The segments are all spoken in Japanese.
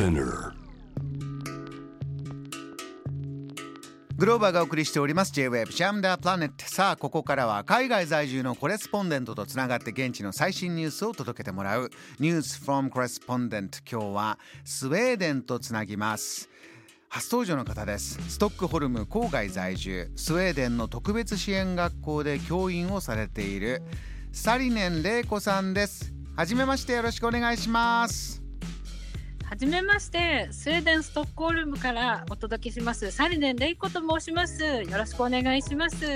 Spinner グローバーがお送りしております。J-Wave ジャムダープラネットさあここからは海外在住のコレスポンデントとつながって現地の最新ニュースを届けてもらう。ニュース from コレスポンデント今日はスウェーデンとつなぎます。初登場の方です。ストックホルム郊外在住。スウェーデンの特別支援学校で教員をされている。サリネン玲子さんです。はじめまして。よろしくお願いします。はじめまして、スウェーデンストックホルムからお届けします。サリネンレイコと申します。よろしくお願いします。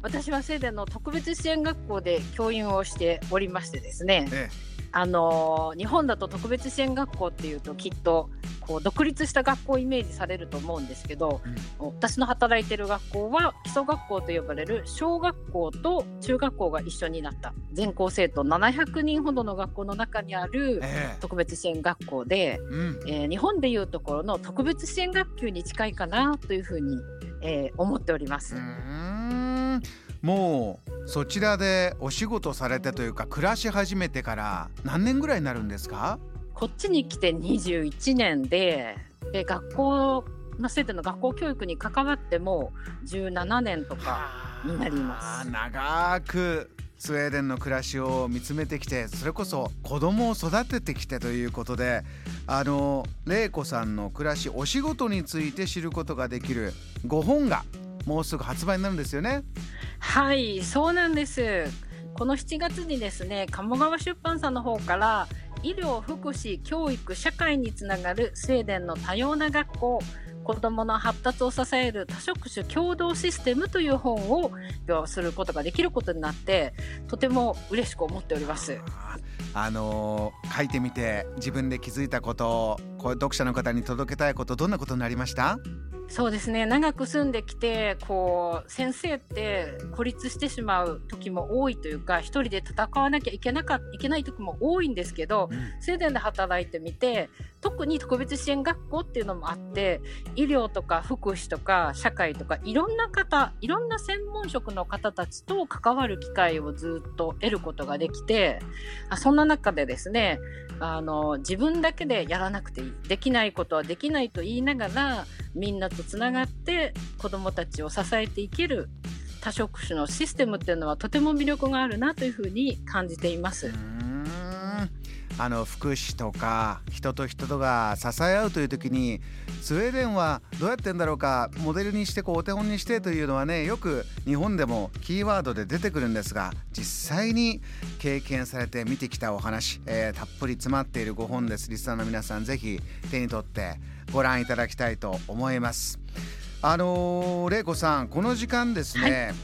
私はスウェーデンの特別支援学校で教員をしておりましてですね。ええあの日本だと特別支援学校っていうときっとこう独立した学校をイメージされると思うんですけど、うん、私の働いてる学校は基礎学校と呼ばれる小学校と中学校が一緒になった。全校生徒700人ほどの学校の中にある特別支援学校で、えー、えー、日本でいうところの特別支援学級に近いかなというふうに、えー、思っております。もうそちらでお仕事されてというか暮らし始めてから何年ぐらいになるんですか？こっちに来て21年でで学校の生徒の学校教育に関わっても17年とかになります。長くスウェーデンの暮らしを見つめてきてそれこそ子供を育ててきてということであの玲子さんの暮らしお仕事について知ることができる5本がもうすぐ発売になるんですよねはいそうなんですこの7月にですね鴨川出版さんの方から医療福祉教育社会につながるスウェーデンの多様な学校子どもの発達を支える多職種共同システムという本をすることができることになってとても嬉しく思っております。あのー、書いてみて自分で気づいたことこう読者の方に届けたいことどんなことになりました？そうですね。長く住んできてこう先生って孤立してしまう時も多いというか一人で戦わなきゃいけなかいけない時も多いんですけど、うん、スウェーデンで働いてみて特に特別支援学校っていうのもあって医療とか福祉とか社会とかいろんな方いろんな専門職の方たちと関わる機会をずっと得ることができてあそんな中でですねあの自分だけでやらなくていいできないことはできないと言いながらみんなとつながって子どもたちを支えていける多職種のシステムっていうのはとても魅力があるなというふうに感じています。あの福祉とか人と人とが支え合うという時にスウェーデンはどうやってんだろうかモデルにしてこうお手本にしてというのはねよく日本でもキーワードで出てくるんですが実際に経験されて見てきたお話、えー、たっぷり詰まっている5本です。リスナーの皆さんぜひ手に取ってご覧いただきたいと思います。あのー、玲子さんこの時間ですね、はい。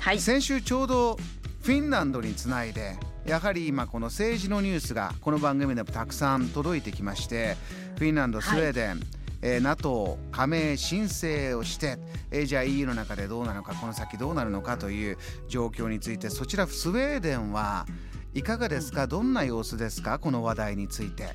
はい、先週ちょうどフィンランドにつないでやはり今この政治のニュースがこの番組でもたくさん届いてきましてフィンランドスウェーデン、はいえー、NATO 加盟申請をして、えー、じゃあ EU の中でどうなのかこの先どうなるのかという状況についてそちらスウェーデンはいかがですか？どんな様子ですか？この話題について。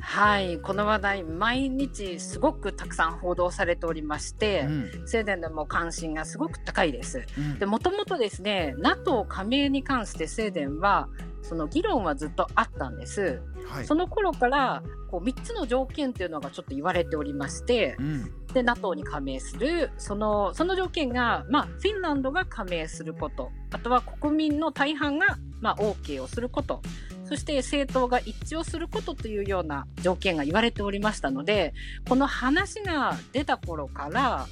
はい。この話題毎日すごくたくさん報道されておりまして、うん、スウェーデンでも関心がすごく高いです。うん、でもともとですね NATO 加盟に関してスウェーデンはその議論はずっとあったんです。はい、その頃からこう3つの条件っていうのがちょっと言われておりまして、うん、で NATO に加盟する。そのその条件が、まあ、フィンランドが加盟すること。あとは国民の大半が、まあ、OK をすることそして政党が一致をすることというような条件が言われておりましたのでこの話が出た頃から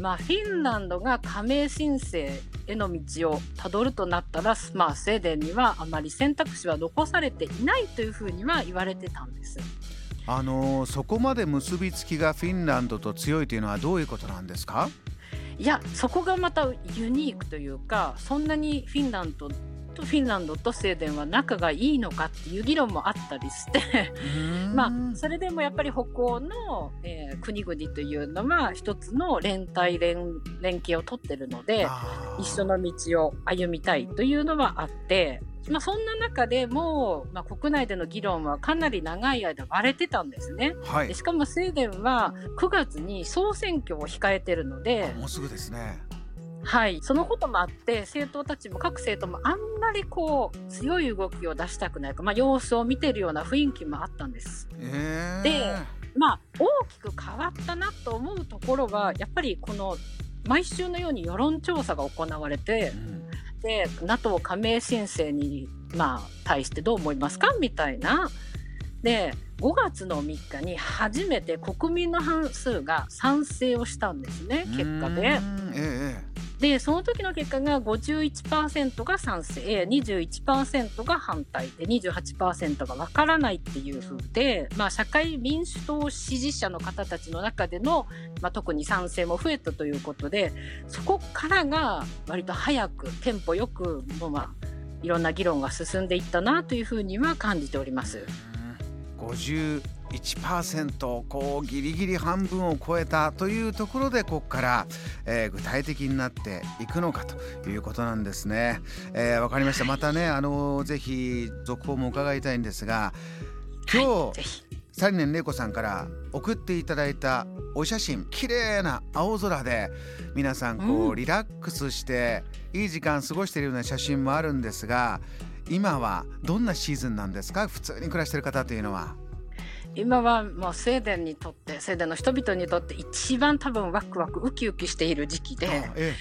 まあ、フィンランドが加盟申請への道をたどるとなったら、まあ、スウェーデンにはあまり選択肢は残されていないというふうには言われてたんです。あのそこまで結びつきがフィンランドと強いというのはどういうことなんですか？いやそこがまたユニークというかそんなにフィンランドとフィンランドとスウェーデンは仲がいいのかっていう議論もあったりしてまあそれでもやっぱり北欧の、えー、国々というのは一つの連帯連連携を取ってるので一緒の道を歩みたいというのはあって。まあ、そんな中でも、まあ、国内での議論はかなり長い間割れてたんですね。はい、しかもスウェーデンは9月に総選挙を控えてるのでもうすぐですね。はい、そのこともあって政党たちも各政党もあんまりこう強い動きを出したくないか、まあ、様子を見てるような雰囲気もあったんです。えー、でまあ大きく変わったなと思うところはやっぱりこの毎週のように世論調査が行われて、うん、で NATO 加盟申請に、まあ、対してどう思いますかみたいな。で5月の3日に初めて国民の半数が賛成をしたんですね結果で。ええ、でその時の結果が51%が賛成21%が反対で28%が分からないっていう風で、まあ、社会民主党支持者の方たちの中での、まあ、特に賛成も増えたということでそこからが割と早くテンポよくも、まあ、いろんな議論が進んでいったなというふうには感じております。51%こうギリギリ半分を超えたというところでここから、えー、具体的になっていくのかということなんですね。えー、わかりました。またねあのぜひ続報も伺いたいんですが今日、はい、サリネン玲子さんから送っていただいたお写真綺麗な青空で皆さんこう、うん、リラックスしていい時間過ごしているような写真もあるんですが今はどんなシーズンなんですか？普通に暮らしている方というのは。今はもうスウェーデンにとってスウェーデンの人々にとって一番多分ワクワクウキウキしている時期で、え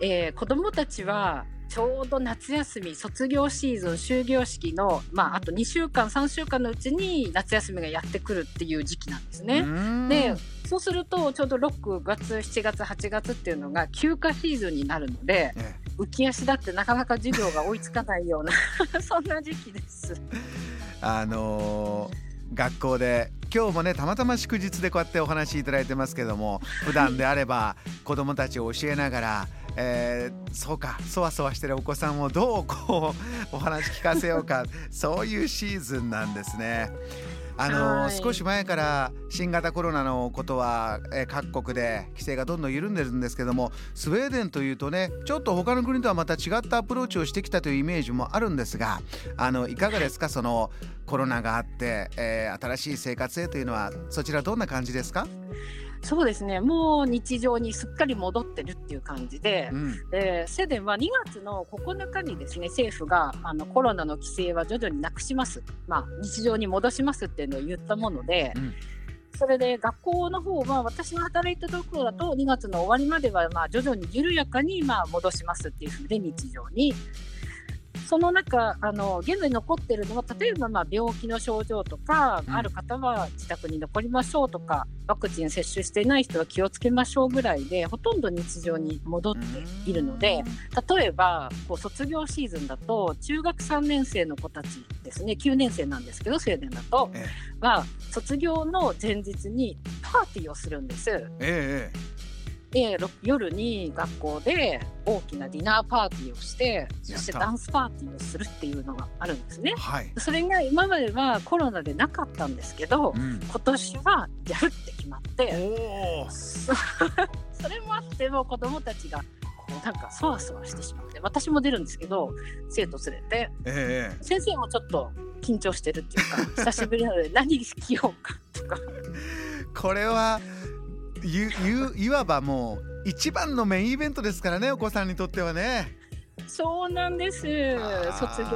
ええー、子どもたちはちょうど夏休み卒業シーズン終業式の、まあ、あと2週間3週間のうちに夏休みがやってくるっていう時期なんですね。でそうするとちょうど6月7月8月っていうのが休暇シーズンになるので、ええ、浮き足だってなかなか授業が追いつかないような そんな時期です。あのー学校で今日もねたまたま祝日でこうやってお話しいただいてますけども普段であれば子どもたちを教えながら、えー、そうかそわそわしてるお子さんをどうこうお話聞かせようかそういうシーズンなんですね。あの少し前から新型コロナのことは、えー、各国で規制がどんどん緩んでるんですけどもスウェーデンというとねちょっと他の国とはまた違ったアプローチをしてきたというイメージもあるんですがあのいかがですか？そのコロナがあって、えー、新しい生活へというのはそちらどんな感じですか？そうですね。もう日常にすっかり戻ってるっていう感じで、うん、デンは2月の9日にですね政府があのコロナの規制は徐々になくします、まあ、日常に戻しますっていうのを言ったもので。うん。それで学校の方は私が働いたところだと2月の終わりまではまあ徐々に緩やかにまあ戻しますっていうふうで日常にその中あの現在残ってるのは例えばまあ病気の症状とか、ある方は自宅に残りましょうとかワクチン接種していない人は気をつけましょうぐらいでほとんど日常に戻っているので例えばこう卒業シーズンだと中学3年生の子たちですね9年生なんですけどスウェーデンだと、は卒業の前日にパーティーをするんです。ええで夜に学校で大きなディナーパーティーをしてそしてダンスパーティーをするっていうのがあるんですね。はい、それが今まではコロナでなかったんですけど、うん、今年はやるって決まって。それもあっても子どもたちがこうなんかそわそわしてしまって私も出るんですけど生徒連れて、えー、先生もちょっと緊張してるっていうか久しぶりなので何着ようかとか。これはいいわばもう一番のメインイベントですからねお子さんにとってはね。そうなんです。卒業。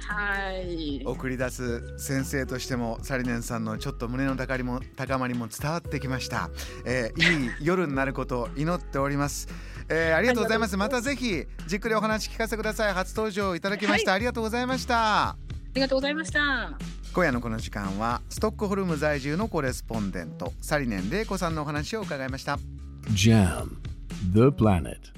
はい。送り出す先生としてもサリネンさんのちょっと胸の高りも高まりも伝わってきました、えー、いい夜になることを祈っております、えー、ありがとうございます。またぜひじっくりお話聞かせてください。初登場いただきました、はい、ありがとうございました。ありがとうございました今夜のこの時間はストックホルム在住のコレスポンデントサリネン玲子さんのお話を伺いました。JAM The Planet.